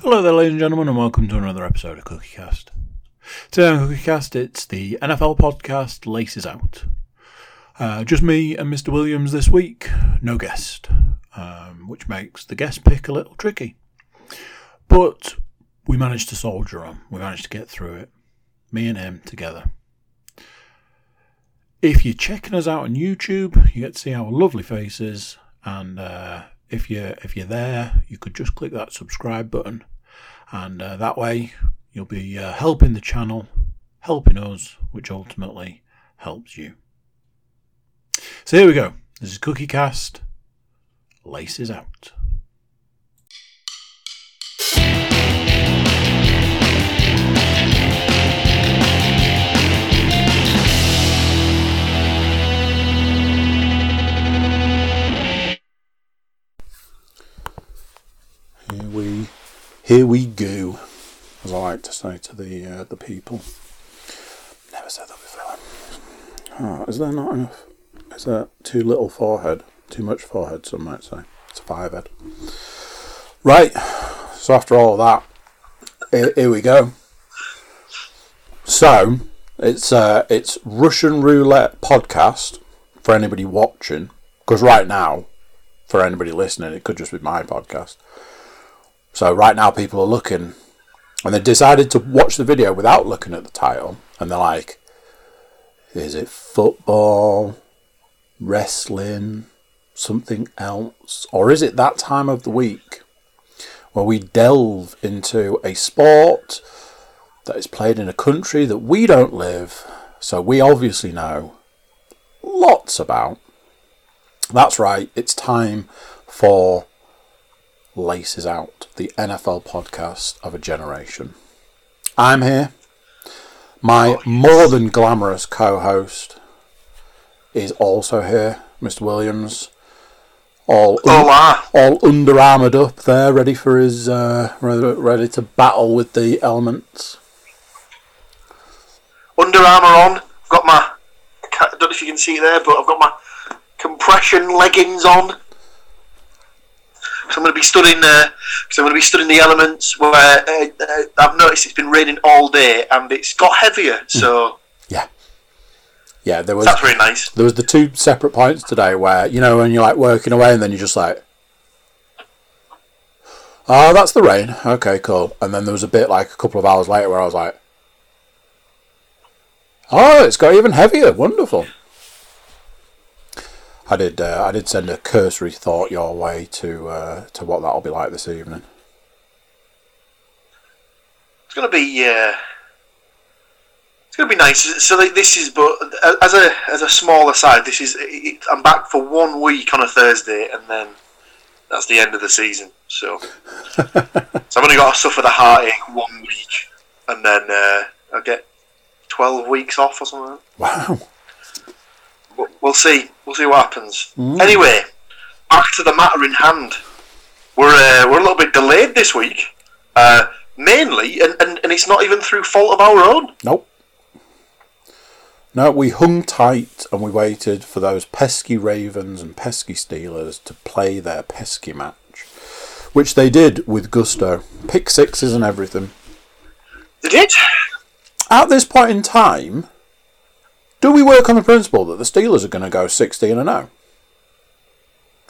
Hello there, ladies and gentlemen, and welcome to another episode of CookieCast. Today on CookieCast, it's the NFL podcast Laces Out. Uh, just me and Mr. Williams this week, no guest, um, which makes the guest pick a little tricky. But we managed to soldier on, we managed to get through it, me and him together. If you're checking us out on YouTube, you get to see our lovely faces, and uh, if you if you're there, you could just click that subscribe button, and uh, that way you'll be uh, helping the channel, helping us, which ultimately helps you. So here we go. This is Cookie Cast. Laces out. Here we go, as I like to say to the uh, the people. Never said that before. Oh, is there not enough? Is there too little forehead? Too much forehead, some might say. It's a five head. Right. So after all that, here, here we go. So it's uh, it's Russian roulette podcast for anybody watching. Because right now, for anybody listening, it could just be my podcast. So right now people are looking and they decided to watch the video without looking at the title and they're like, is it football, wrestling, something else? Or is it that time of the week where we delve into a sport that is played in a country that we don't live, so we obviously know lots about? That's right, it's time for Laces Out, the NFL podcast of a generation. I'm here. My more than glamorous co host is also here, Mr. Williams. All, un- all under armoured up there, ready for his, uh, ready, ready to battle with the elements. Under Armour on. Got my. I don't know if you can see there, but I've got my compression leggings on. So I'm going to be studying. Uh, so I'm going to be studying the elements. Where uh, uh, I've noticed it's been raining all day and it's got heavier. So Yeah. Yeah, there was that's very nice. there was the two separate points today where you know when you're like working away and then you're just like oh that's the rain okay cool and then there was a bit like a couple of hours later where i was like oh it's got even heavier wonderful i did uh, i did send a cursory thought your way to uh, to what that'll be like this evening It's going to be. Uh, it's to be nice. So like, this is, but as a as a small aside, this is. It, I'm back for one week on a Thursday, and then that's the end of the season. So, so I'm only got to suffer the heartache one week, and then uh, I'll get twelve weeks off or something. wow We'll- We'll see. We'll see what happens. Anyway, back to the matter in hand. We're uh, we're a little bit delayed this week, uh, mainly, and, and, and it's not even through fault of our own. Nope. No, we hung tight and we waited for those pesky Ravens and pesky Steelers to play their pesky match, which they did with gusto. Pick sixes and everything. They did. At this point in time, do we work on the principle that the Steelers are going to go 16 and 0?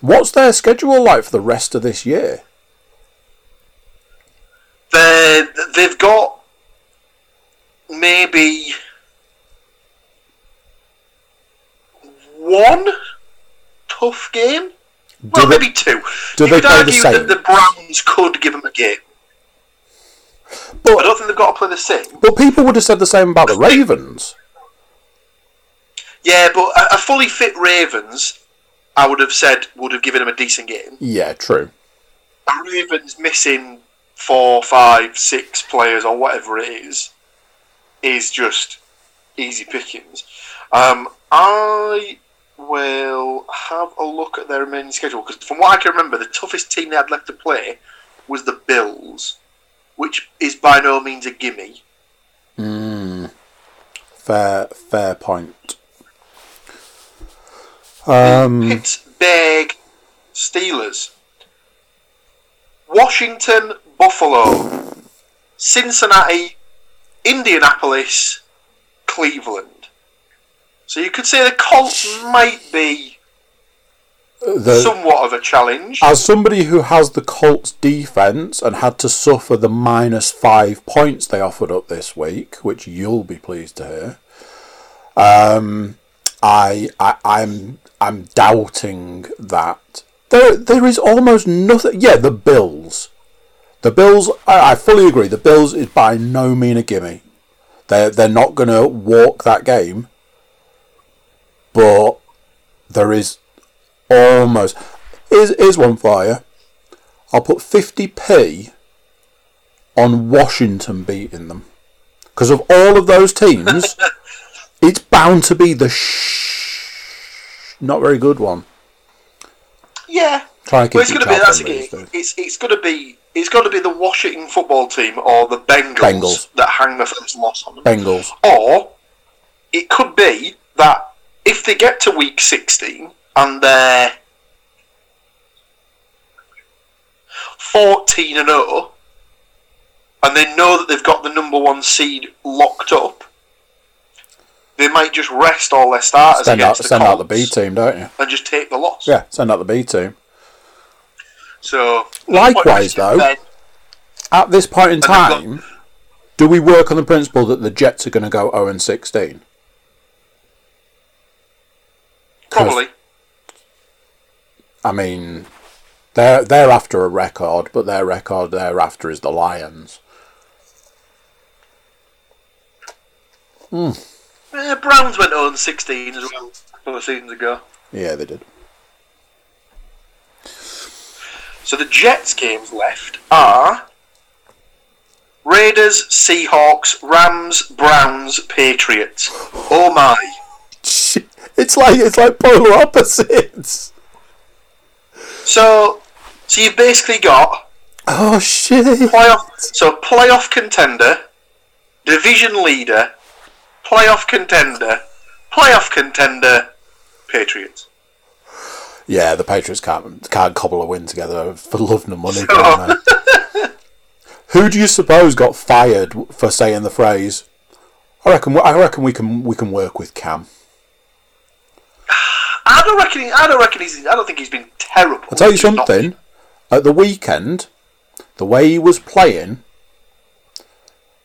What's their schedule like for the rest of this year? They they've got maybe one tough game. Well, they- maybe two. do you they could play the same? that the Browns could give them a game. But, I don't think they've got to play the same. but people would have said the same about the Ravens. Yeah, but a, a fully fit Ravens, I would have said, would have given them a decent game. Yeah, true. A Ravens missing four, five, six players or whatever it is, is just easy pickings. Um, I will have a look at their remaining schedule because from what I can remember, the toughest team they had left to play was the Bills, which is by no means a gimme. Mm, fair, fair point. Um, Pittsburgh Steelers. Washington, Buffalo, Cincinnati, Indianapolis, Cleveland. So you could say the Colts might be The, somewhat of a challenge. as somebody who has the Colts defense and had to suffer the minus five points they offered up this week, which you'll be pleased to hear, um, I, I I'm I'm doubting that there there is almost nothing. Yeah, the Bills, the Bills. I, I fully agree. The Bills is by no mean a gimme. They're they're not going to walk that game, but there is almost. Here's, here's one you. I'll put 50p on Washington beating them. Because of all of those teams, it's bound to be the sh- not very good one. Yeah. Try and keep Well, it's going to be that's chopping it. these days. It's it's going to be it's going to be the Washington football team or the Bengals, Bengals. that hang the first loss on them. Bengals. Or it could be that if they get to week 16 and they're 14 and 0 and they know that they've got the number one seed locked up, they might just rest all their starters Send out, against the send out the B team, don't you? and just take the loss. Yeah, send out the B team. So Likewise, though, then, at this point in they've got- time, do we work on the principle that the Jets are going to go 0 and 16? probably. I mean, they're they're after a record, but their record thereafter is the Lions. Hmm. Eh, Browns went on 16 as well a couple of seasons ago. Yeah, they did. So the Jets games left are Raiders, Seahawks, Rams, Browns, Patriots. Oh my! It's like it's like polar opposites. So, so you've basically got Oh shit! playoff. So playoff contender, division leader, playoff contender, playoff contender, Patriots. Yeah, the Patriots can't can't cobble a win together for love nor money. So- Who do you suppose got fired for saying the phrase? I reckon. I reckon we can we can work with Cam. I don't reckon. he- I don't reckon he's. I don't think he's been terrible. I'll tell you just not- something. At the weekend, the way he was playing,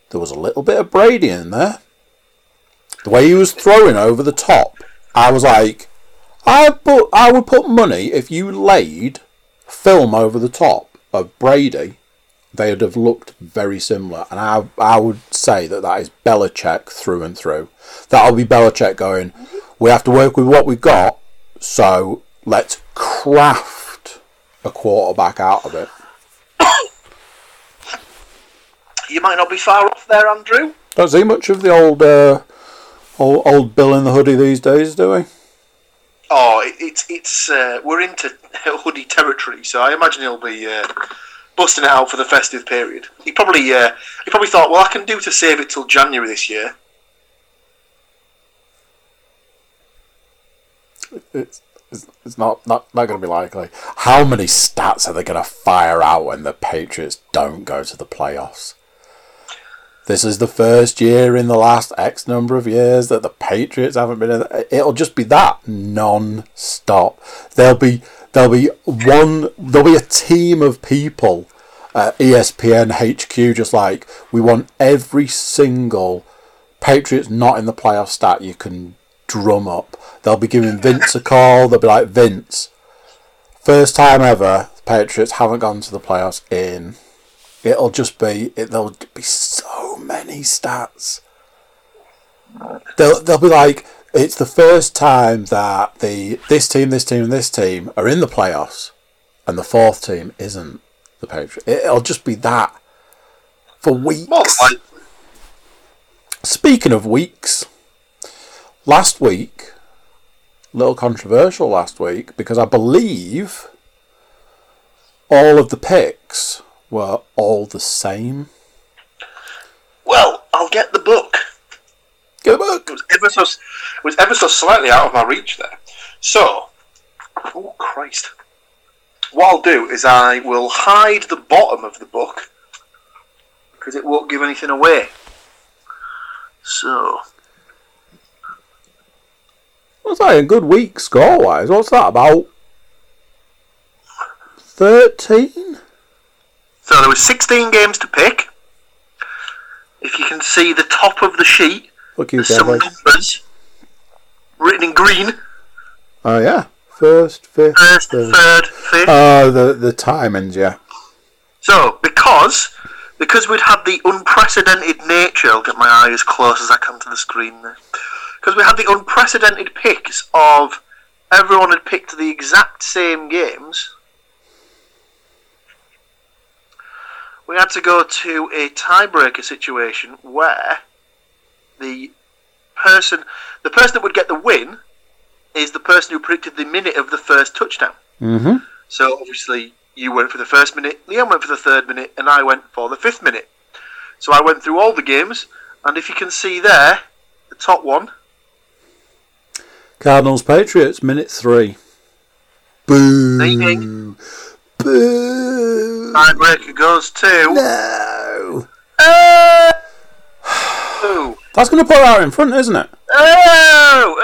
there was a little bit of Brady in there. The way he was throwing over the top, I was like, I put, I would put money if you laid film over the top of Brady, they'd have looked very similar. And I, I would say that that is Belichick through and through. That'll be Belichick going. We have to work with what we've got, so let's craft a quarterback out of it. You might not be far off there, Andrew. Don't see much of the old, uh, old, old Bill in the hoodie these days, do we? Oh, it, it's it's uh, we're into hoodie territory, so I imagine he'll be uh, busting it out for the festive period. He probably uh, he probably thought, well, I can do to save it till January this year. It's, it's, it's not, not, not going to be likely. How many stats are they going to fire out when the Patriots don't go to the playoffs? This is the first year in the last X number of years that the Patriots haven't been in. It'll just be that non-stop. There'll be there'll be one there'll be a team of people at ESPN HQ just like we want every single Patriots not in the playoff stat you can drum up. They'll be giving Vince a call. They'll be like Vince, first time ever Patriots haven't gone to the playoffs in. It'll just be it, there'll be so many stats. They'll they'll be like it's the first time that the this team, this team, and this team are in the playoffs, and the fourth team isn't the Patriots. It'll just be that for weeks. More than likely. Speaking of weeks, last week, little controversial last week because I believe all of the picks were all the same. Well, I'll get the book. Get a book. It was ever so it was ever so slightly out of my reach there. So, oh Christ! what I'll do is I will hide the bottom of the book because it won't give anything away. So, What's that? A good week score wise. What's that about? Thirteen. so there were 16 games to pick. If you can see the top of the sheet, Look you, there's some numbers written in green. Oh yeah. First, fifth, First, third. third, fifth. Oh, the the timings, yeah. So, because because we'd had the unprecedented nature, I'll get my eye as close as I can to the screen there. Because we had the unprecedented picks of everyone had picked the exact same games. We had to go to a tiebreaker situation where the person the person that would get the win is the person who predicted the minute of the first touchdown. Mm-hmm. So obviously you went for the first minute, Liam went for the third minute, and I went for the fifth minute. So I went through all the games, and if you can see there, the top one, Cardinals Patriots minute three. Boo. Ding, ding. Boo. Tiebreaker goes to. No. Oh, That's going to put her out in front, isn't it? oh,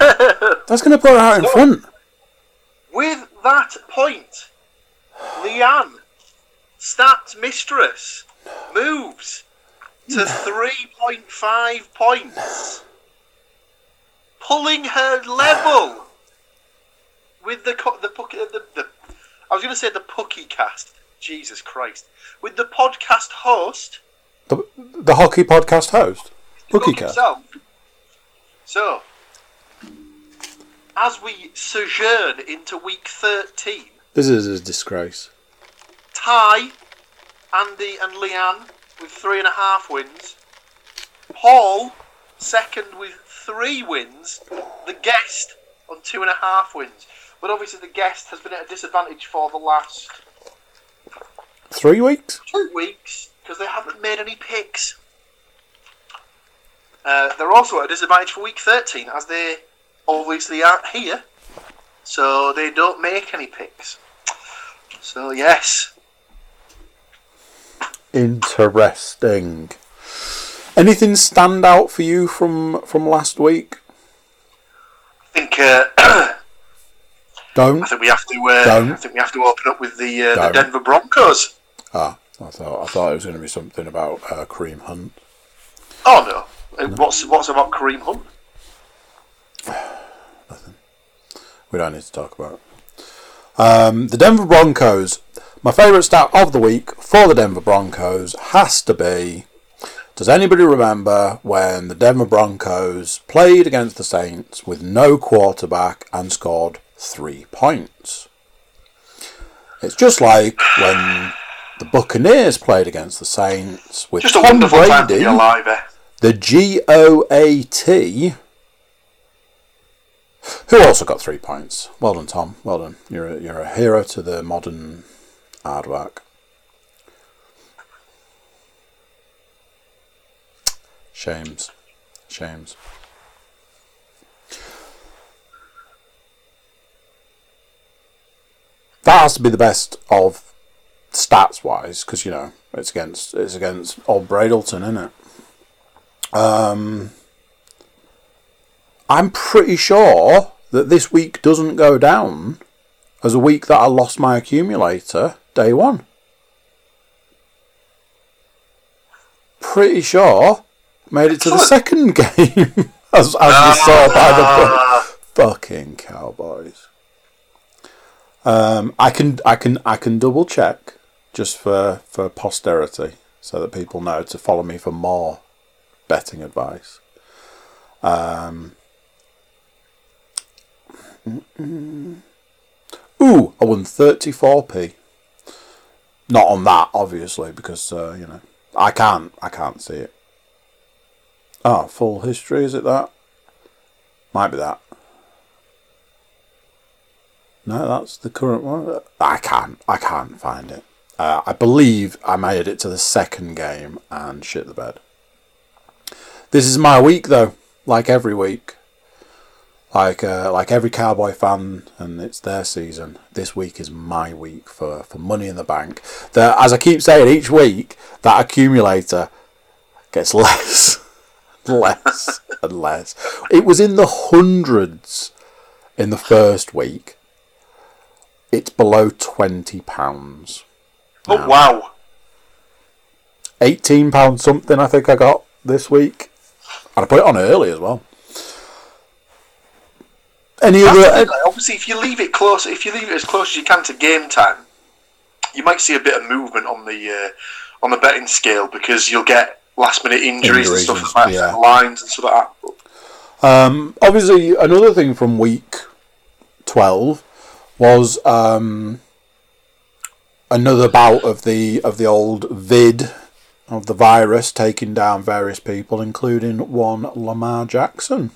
oh. That's going to put her out in front. With that point, Leanne, stats mistress, moves to 3.5 points, pulling her level with the co- the, the, the I was going to say the Pucky cast. Jesus Christ. With the podcast host, The, the hockey podcast host, Bookie Cook Cat. himself. So, as we sojourn into week 13, This is a disgrace. Ty, Andy, and Leanne with three and a half wins. Paul, second with three wins. The guest on two and a half wins. But obviously, the guest has been at a disadvantage for the last Three weeks. two weeks because they haven't made any picks. Uh, they're also at a disadvantage for week 13 as they obviously aren't here, so they don't make any picks. So, yes, Interesting. Anything stand out for you from from last week? I think uh, I Don't. think we have to. Uh, Don't. I think we have to open up with the uh, the Denver Broncos. Ah, I thought I thought it was going to be something about uh, Kareem Hunt. Oh no! Uh, What's what's about Kareem Hunt? Nothing. We don't need to talk about it. Um, the Denver Broncos. My favourite stat of the week for the Denver Broncos has to be. Does anybody remember when the Denver Broncos played against the Saints with no quarterback and scored three points? It's just like when the Buccaneers played against the Saints with Just a Tom wonderful time to be alive. Eh? the G O A T, who also got three points. Well done, Tom. Well done. You're a, you're a hero to the modern aardvark. Shames. Shames. That has to be the best of stats wise, because you know it's against it's against old Braidleton, isn't it? Um, I'm pretty sure that this week doesn't go down as a week that I lost my accumulator day one. Pretty sure made it to the second game as, as we saw by the fucking Cowboys. Um, I can I can I can double check just for for posterity so that people know to follow me for more betting advice. Um, ooh, I won 34p. Not on that, obviously, because uh, you know I can't I can't see it. Oh, full history is it that? Might be that. No, that's the current one. I can't I can't find it. Uh, I believe I made it to the second game and shit the bed. This is my week, though, like every week. like uh, like every cowboy fan, and it's their season. This week is my week for, for money in the bank. The, as I keep saying each week, that accumulator gets less, less and less. It was in the hundreds in the first week. It's below twenty pounds. Oh wow! Eighteen pounds something. I think I got this week, and I put it on early as well. Any That's other? like, obviously, if you leave it close, if you leave it as close as you can to game time, you might see a bit of movement on the uh, on the betting scale because you'll get last minute injuries, Injuries and stuff like yeah. that, lines and stuff like that. Um, obviously, another thing from week 12 was um, another bout of the of the old vid of the virus taking down various people, including one Lamar Jackson,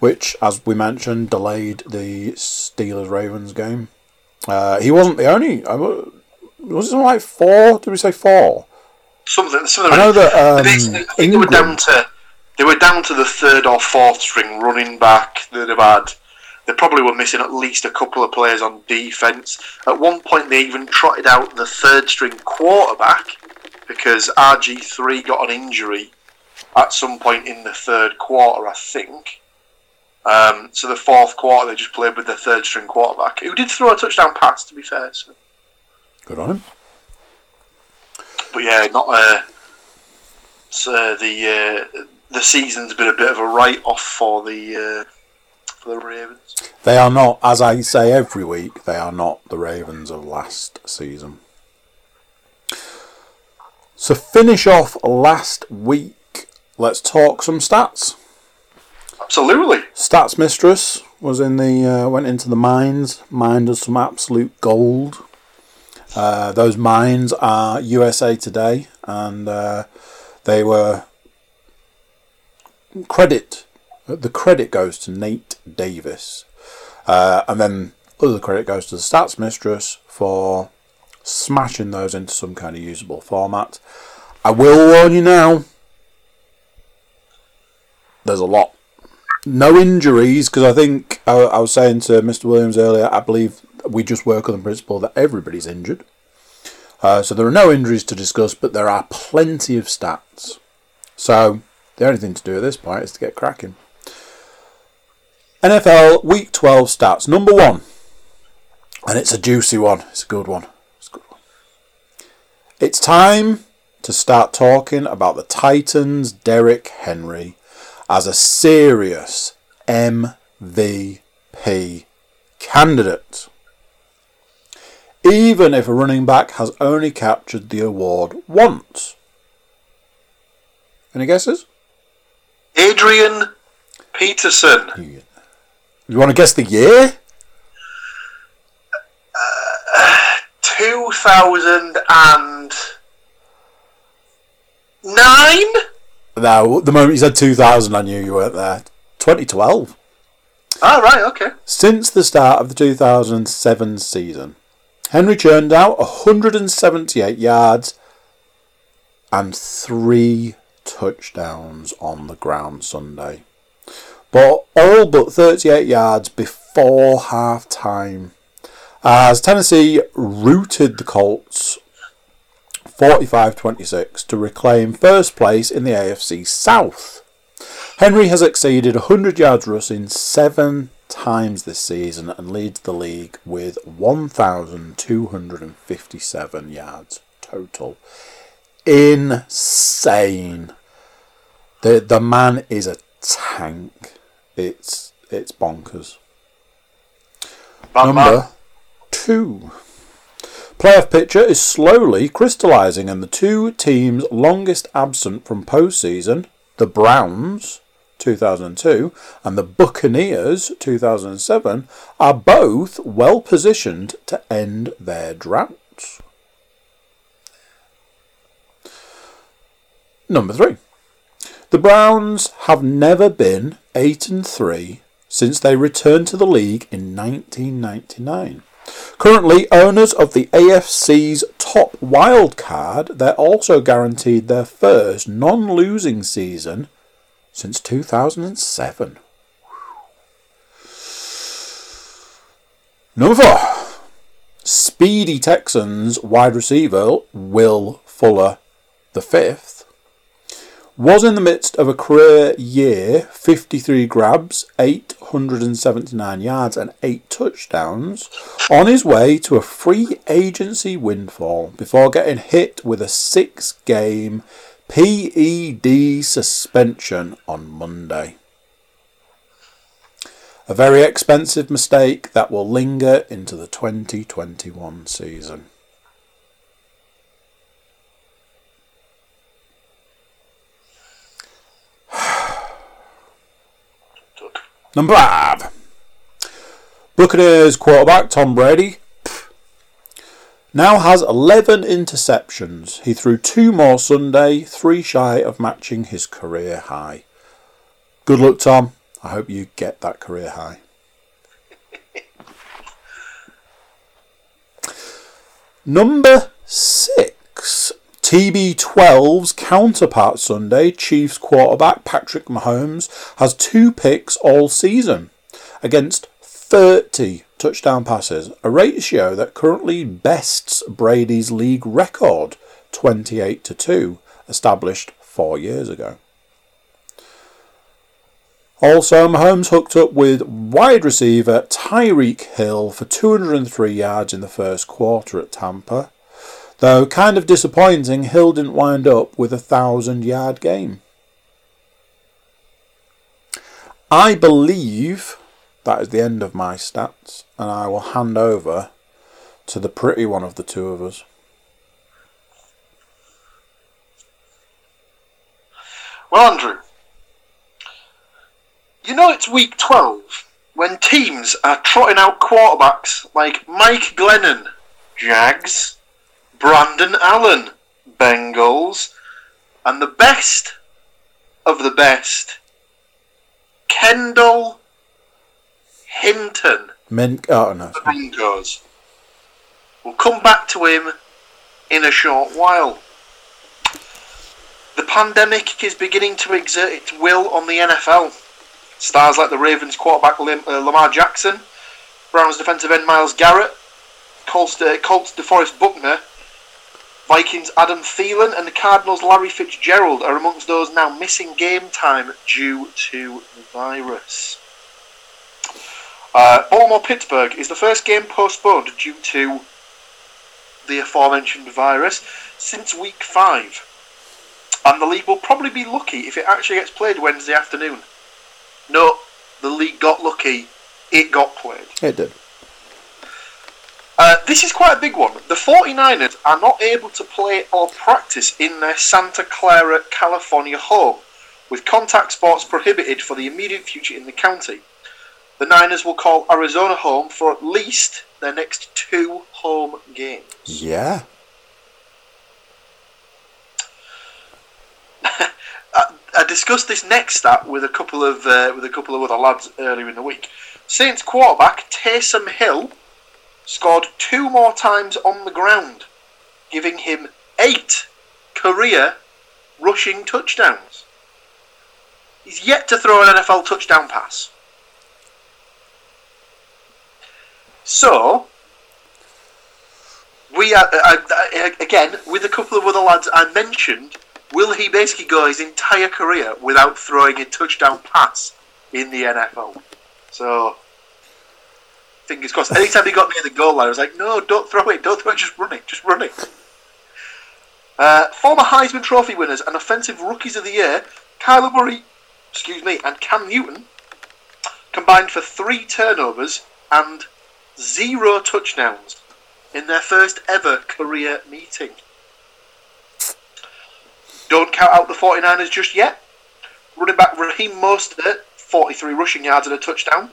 which, as we mentioned, delayed the Steelers Ravens game. Uh, he wasn't the only. uh, Was it something like four? Did we say four? something, something. I know that um, think they were down to they were down to the third or fourth string running back that they've had. They probably were missing at least a couple of players on defense. At one point, they even trotted out the third string quarterback because RG three got an injury at some point in the third quarter, I think. Um, so the fourth quarter, they just played with the third string quarterback, who did throw a touchdown pass, to be fair. So. Good on him. But yeah, not uh, so the uh, the season's been a bit of a write off for the uh, for the Ravens. They are not, as I say every week, they are not the Ravens of last season. So finish off last week. Let's talk some stats. Absolutely. Stats Mistress was in the uh, went into the mines, mined us some absolute gold. Uh, those mines are USA Today, and uh, they were credit. The credit goes to Nate Davis, uh, and then other credit goes to the Stats Mistress for smashing those into some kind of usable format. I will warn you now. There's a lot no injuries because I think I, I was saying to Mr. Williams earlier. I believe we just work on the principle that everybody's injured. Uh, so there are no injuries to discuss, but there are plenty of stats. So the only thing to do at this point is to get cracking. NFL Week 12 stats. Number one, and it's a juicy one. It's a good one. It's a good one. It's time to start talking about the Titans' Derrick Henry as a serious MVP candidate. Even if a running back has only captured the award once. Any guesses? Adrian Peterson. You, want to guess the year? 2009? No, the moment you said 2000, I knew you weren't there. 2012. Ah, right, okay. Since the start of the 2007 season, Henry churned out 178 yards and three touchdowns on the ground Sunday. But all but 38 yards before half time as Tennessee routed the Colts 45 26 to reclaim first place in the AFC South. Henry has exceeded 100 yards rushing seven times this season and leads the league with 1,257 yards total. Insane. The the man is a tank. It's it's bonkers. Number two. Playoff picture is slowly crystallising, and the two teams longest absent from postseason, the Browns, 2002, and the Buccaneers, 2007, are both well positioned to end their droughts. Number three. The Browns have never been 8 and 3 since they returned to the league in 1999. Currently, owners of the AFC's top wild card, they're also guaranteed their first non losing season since 2007. Number four, speedy Texans wide receiver Will Fuller the fifth was in the midst of a career year 53 grabs, 879 yards, and 8 touchdowns on his way to a free agency windfall before getting hit with a six game PED suspension on Monday. A very expensive mistake that will linger into the 2021 season. Number five. Buccaneers quarterback Tom Brady now has 11 interceptions. He threw two more Sunday, three shy of matching his career high. Good luck, Tom. I hope you get that career high. Number six. TB12's counterpart Sunday, Chiefs quarterback Patrick Mahomes has two picks all season against 30 touchdown passes, a ratio that currently bests Brady's league record 28 to 2, established 4 years ago. Also, Mahomes hooked up with wide receiver Tyreek Hill for 203 yards in the first quarter at Tampa Though kind of disappointing, Hill didn't wind up with a thousand yard game. I believe that is the end of my stats, and I will hand over to the pretty one of the two of us. Well, Andrew, you know it's week 12 when teams are trotting out quarterbacks like Mike Glennon, Jags, Brandon Allen, Bengals, and the best of the best, Kendall Hinton, Men- oh, no. the Broncos. We'll come back to him in a short while. The pandemic is beginning to exert its will on the NFL. Stars like the Ravens quarterback Lim- uh, Lamar Jackson, Browns defensive end Myles Garrett, Colts, uh, Colts DeForest Buckner, Vikings Adam Thielen and the Cardinals Larry Fitzgerald are amongst those now missing game time due to the virus. Uh, Baltimore Pittsburgh is the first game postponed due to the aforementioned virus since week five. And the league will probably be lucky if it actually gets played Wednesday afternoon. No, the league got lucky, it got played. It did. Uh, this is quite a big one. The 49ers are not able to play or practice in their Santa Clara, California home, with contact sports prohibited for the immediate future in the county. The Niners will call Arizona home for at least their next two home games. Yeah. I, I discussed this next stat with a couple of uh, with a couple of other lads earlier in the week. Saints quarterback Taysom Hill scored two more times on the ground, giving him eight career rushing touchdowns. He's yet to throw an NFL touchdown pass. So, we are, uh, uh, again, with a couple of other lads I mentioned, will he basically go his entire career without throwing a touchdown pass in the NFL? So, fingers crossed. Anytime he got near the goal line, I was like, no, don't throw it, don't throw it, just run it, just run it. Uh, former Heisman Trophy winners and offensive rookies of the year, Kyler Murray, excuse me, and Cam Newton combined for three turnovers and zero touchdowns in their first ever career meeting. Don't count out the 49ers just yet. Running back Raheem Mostert, 43 rushing yards and a touchdown.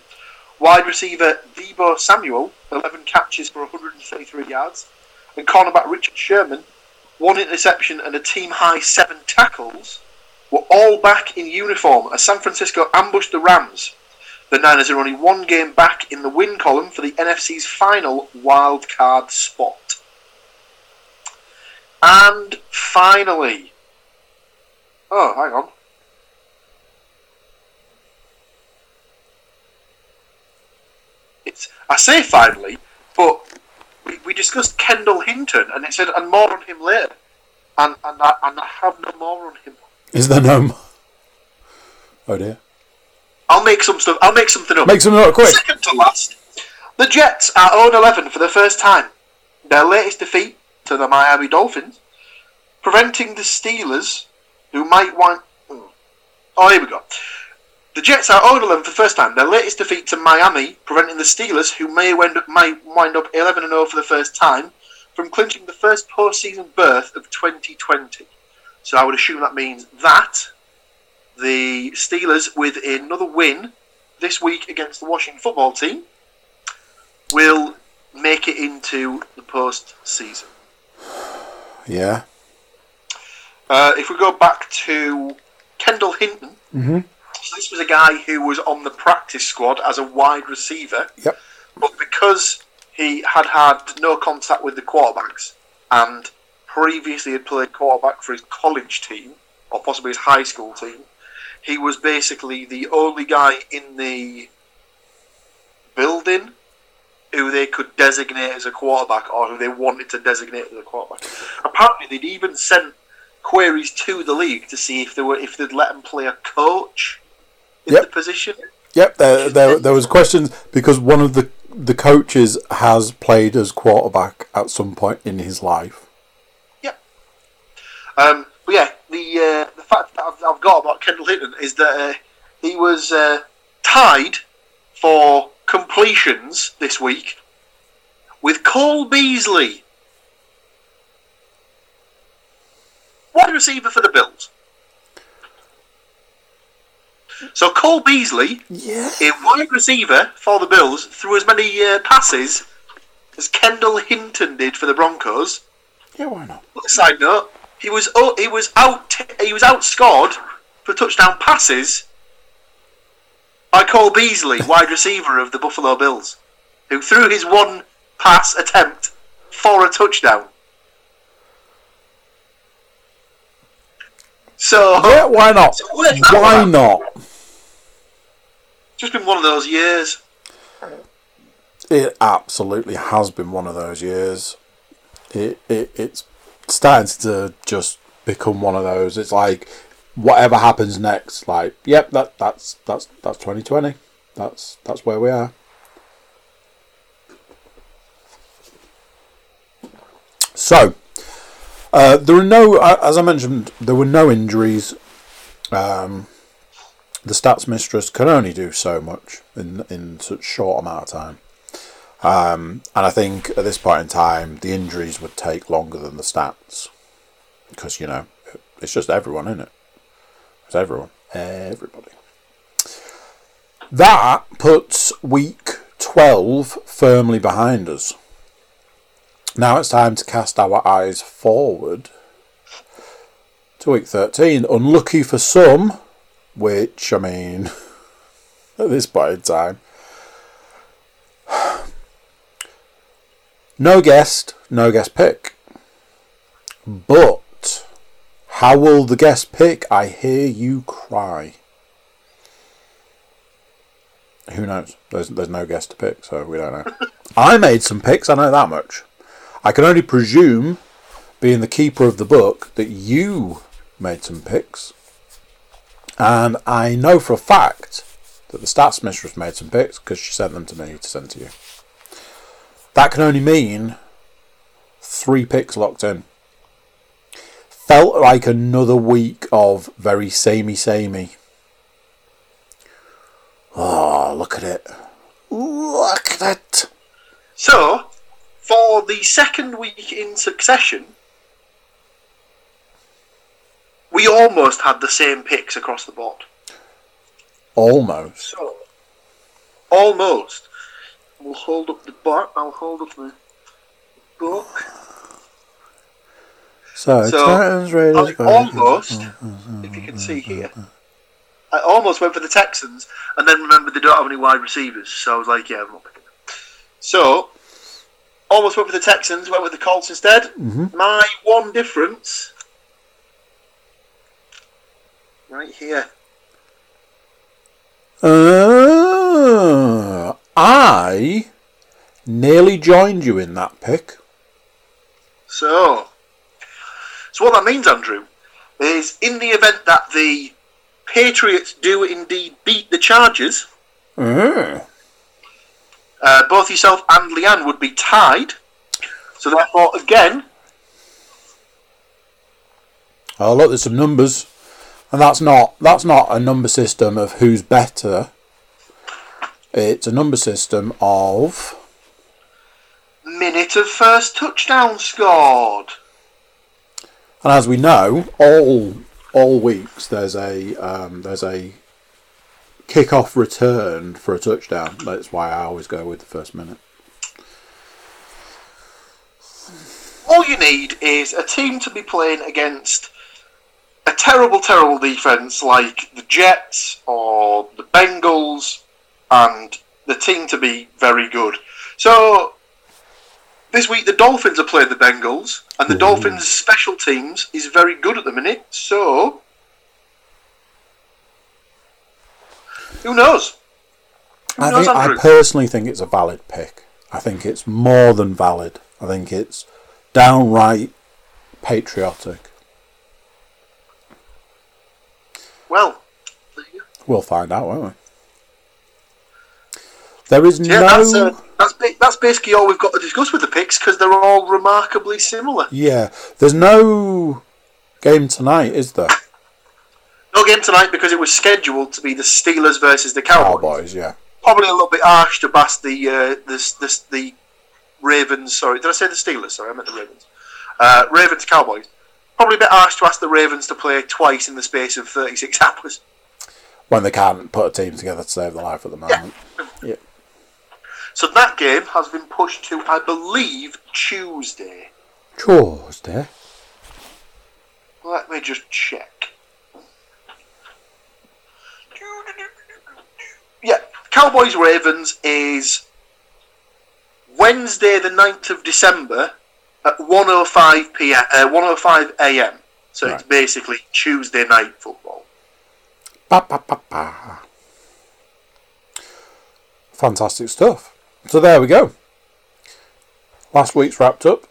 Wide receiver Deebo Samuel, 11 catches for 133 yards. And cornerback Richard Sherman, one interception and a team high seven tackles, were all back in uniform as San Francisco ambushed the Rams. The Niners are only one game back in the win column for the NFC's final wild card spot. And finally, oh, hang on. It's I say finally, but we, we discussed Kendall Hinton, and it said, and more on him later. And, and, I, and I have no more on him. Is there no? More? Oh dear. I'll make some stuff. I'll make something up. Make something up quick. Second to last, the Jets are 0 11 for the first time. Their latest defeat to the Miami Dolphins, preventing the Steelers, who might want. Hmm. Oh, here we go. The Jets are 0 11 for the first time. Their latest defeat to Miami, preventing the Steelers, who may wind up, might wind up 11 0 for the first time, from clinching the first postseason berth of 2020. So I would assume that means that the Steelers, with another win this week against the Washington football team, will make it into the postseason. Yeah. Uh, if we go back to Kendall Hinton, Mm-hmm. So this was a guy who was on the practice squad as a wide receiver, Yep. but because he had had no contact with the quarterbacks and previously had played quarterback for his college team or possibly his high school team, he was basically the only guy in the building who they could designate as a quarterback or who they wanted to designate as a quarterback. Apparently, they'd even sent queries to the league to see if they were if they'd let him play a coach in Yep. the position. Yep. There, there, there was questions because one of the the coaches has played as quarterback at some point in his life. Um, but yeah, the uh, the fact that I've, I've got about Kendall Hinton is that uh, he was uh, tied for completions this week with Cole Beasley, wide receiver for the Bills. So Cole Beasley, Yeah. a wide receiver for the Bills, threw as many uh, passes as Kendall Hinton did for the Broncos. Yeah. Why not? Side note: He was oh, he was out he was outscored for touchdown passes by Cole Beasley, wide receiver of the Buffalo Bills, who threw his one pass attempt for a touchdown. So Yeah. Why not? So Why one? not? just been one of those years. It absolutely has been one of those years. It, it it's starting to just become one of those. It's like whatever happens next, like yep, that that's that's that's twenty twenty. That's that's where we are. So uh, there were no, uh, as I mentioned, there were no injuries. Um, the stats mistress can only do so much in in such short amount of time. Um, and I think at this point in time, the injuries would take longer than the stats because you know it's just everyone, isn't it? It's everyone, everybody. That puts week twelve firmly behind us. Now it's time to cast our eyes forward to week thirteen. Unlucky for some, which I mean, at this point in time. No guest, no guest pick. But how will the guest pick? I hear you cry. Who knows? There's there's no guest to pick, so we don't know. I made some picks, I know that much. I can only presume, being the keeper of the book, that you made some picks. And I know for a fact that the stats mistress made some picks because she sent them to me to send to you. That can only mean three picks locked in. Felt like another week of very samey samey. Oh, look at it. Look at it. So, for the second week in succession, we almost had the same picks across the board. Almost. So, almost. We'll hold up the bar. I'll hold up the book. So, So, Titans, Raiders, I almost, mm, mm, mm, if you can see here, I almost went for the Texans and then remembered they don't have any wide receivers. So I was like, yeah, I'm not picking them. So, almost went with the Texans, went with the Colts instead. Mhm. My one difference, right here. Uh, I nearly joined you in that pick. So, so what that means, Andrew, is in the event that the Patriots do indeed beat the Chargers, Mm. Uh, both yourself and Leanne would be tied. So therefore, again, Oh look, there's some numbers, and that's not that's not a number system of who's better. It's a number system of minute of first touchdown scored. And as we know, all all weeks there's a um, there's a kick-off return for a touchdown. That's why I always go with the first minute. All you need is a team to be playing against a terrible, terrible defense like the Jets or the Bengals, and the team to be very good. So this week the Dolphins are playing the Bengals, and the Ooh. Dolphins' special teams is very good at the minute. So who knows? Who I, knows, think, I personally think it's a valid pick. I think it's more than valid. I think it's downright patriotic. well, there you go. We'll find out, won't we? There is yeah, no. that's uh, that's that's basically all we've got to discuss with the picks because they're all remarkably similar. Yeah, there's no game tonight, is there? Game tonight because it was scheduled to be the Steelers versus the Cowboys. Cowboys, yeah. Probably a little bit harsh to bash the uh, the, the the Ravens. Sorry, did I say the Steelers? Sorry, I meant the Ravens. Uh, Ravens Cowboys. Probably a bit harsh to ask the Ravens to play twice in the space of 36 hours. When they can't put a team together to save their life at the moment. Yeah. So that game has been pushed to, I believe, Tuesday. Tuesday. Let me just check. Yeah, Cowboys Ravens is Wednesday the 9th of December at 1:05 p.m. Uh, 1:05 a.m. So it's basically Tuesday night football. Ba, ba, ba, ba. Fantastic stuff. So there we go. Last week's wrapped up.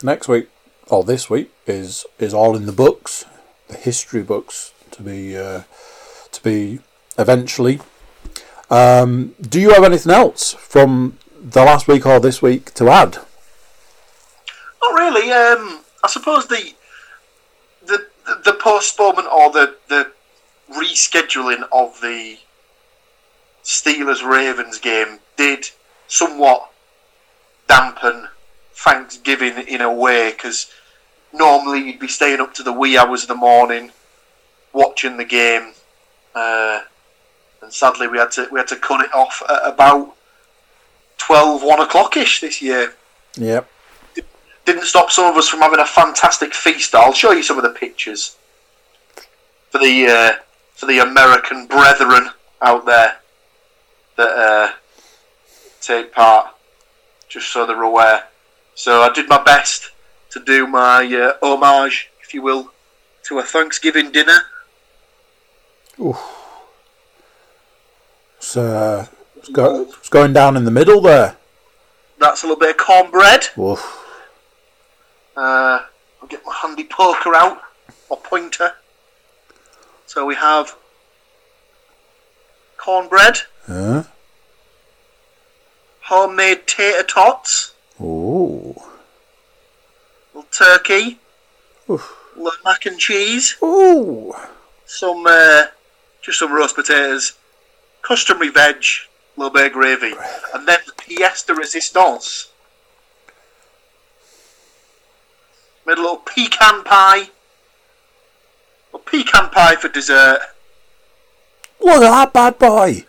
Next week, or this week, is is all in the books, the history books to be uh, to be eventually. Um, do you have anything else from the last week or this week to add? Not really. Um, I suppose the the the, postponement or the the rescheduling of the Steelers Ravens game did somewhat dampen Thanksgiving in a way because normally you'd be staying up to the wee hours of the morning watching the game, uh, and sadly we had to we had to cut it off at about 12, 1 o'clock ish this year Yep. didn't stop some of us from having a fantastic feast. I'll show you some of the pictures for the uh, for the American brethren out there that uh, take part, just so they're aware. So I did my best to do my uh, homage, if you will, to a Thanksgiving dinner. It's, uh, it's, go, it's going down in the middle there. That's a little bit of cornbread. Woof. Uh, I'll get my handy poker out, or pointer. So we have cornbread, Huh? homemade tater tots, Ooh. little turkey, Oof. little mac and cheese, Ooh. some uh, just some roast potatoes, customary veg, little bit of gravy, and then the pièce de résistance. Made a little pecan pie. A pecan pie for dessert. Look at that bad boy.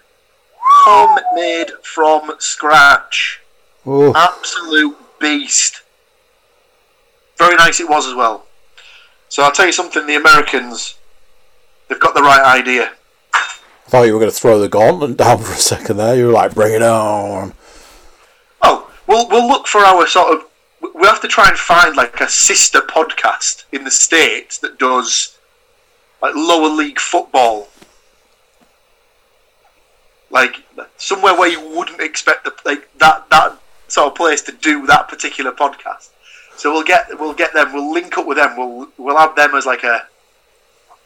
Homemade from scratch. Oh, Absolute beast. Very nice it was as well. So I'll tell you something, the Americans, they've got the right idea. I thought you were going to throw the gauntlet down for a second there. You were like, bring it on. Oh, we'll we'll look for our sort of. We have to try and find like a sister podcast in the states that does like lower league football, like somewhere where you wouldn't expect the, like that that sort of place to do that particular podcast. So we'll get we'll get them. We'll link up with them. We'll we'll have them as like a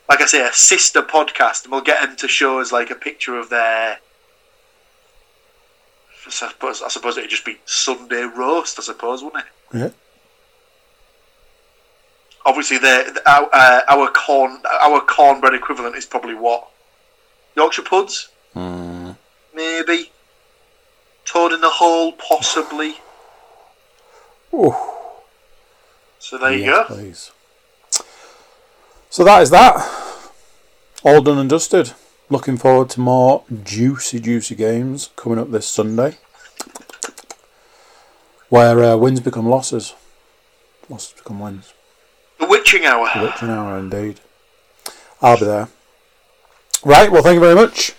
like I say a sister podcast, and we'll get them to show us like a picture of their. I suppose I suppose it'd just be Sunday roast. I suppose, wouldn't it? Yeah. Obviously, the our uh, our corn our cornbread equivalent is probably what Yorkshire puds, Mm. maybe. Toad in the hole, possibly. Ooh. So there you go. please. So that is that. All done and dusted. Looking forward to more juicy, juicy games coming up this Sunday. Where uh, wins become losses. Losses become wins. The witching hour. The witching hour indeed. I'll be there. Right, well, thank you very much.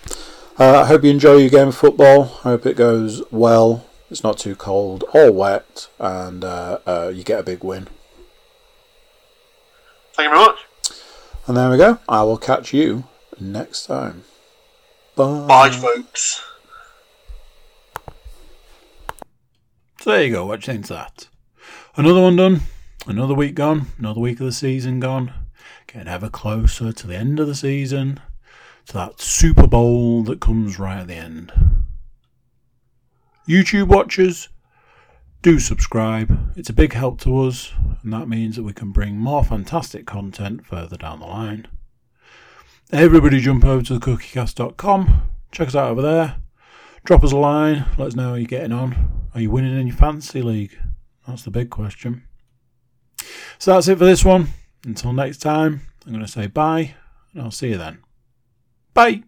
Uh, I hope you enjoy your game of football. I hope it goes well. It's not too cold or wet, and uh, uh, you get a big win. Thank you very much. And there we go. I will catch you next time. Bye. Bye, folks. So there you go. What do you think of that? Another one done. Another week gone. Another week of the season gone. Getting ever closer to the end of the season. To that Super Bowl that comes right at the end. YouTube watchers, do subscribe. It's a big help to us, and that means that we can bring more fantastic content further down the line. Everybody jump over to thecookiecast.com. Check us out over there. Drop us a line. Let us know how you're getting on. Are you winning in your fantasy league? That's the big question. So that's it for this one. Until next time, I'm going to say bye, and I'll see you then. Bye.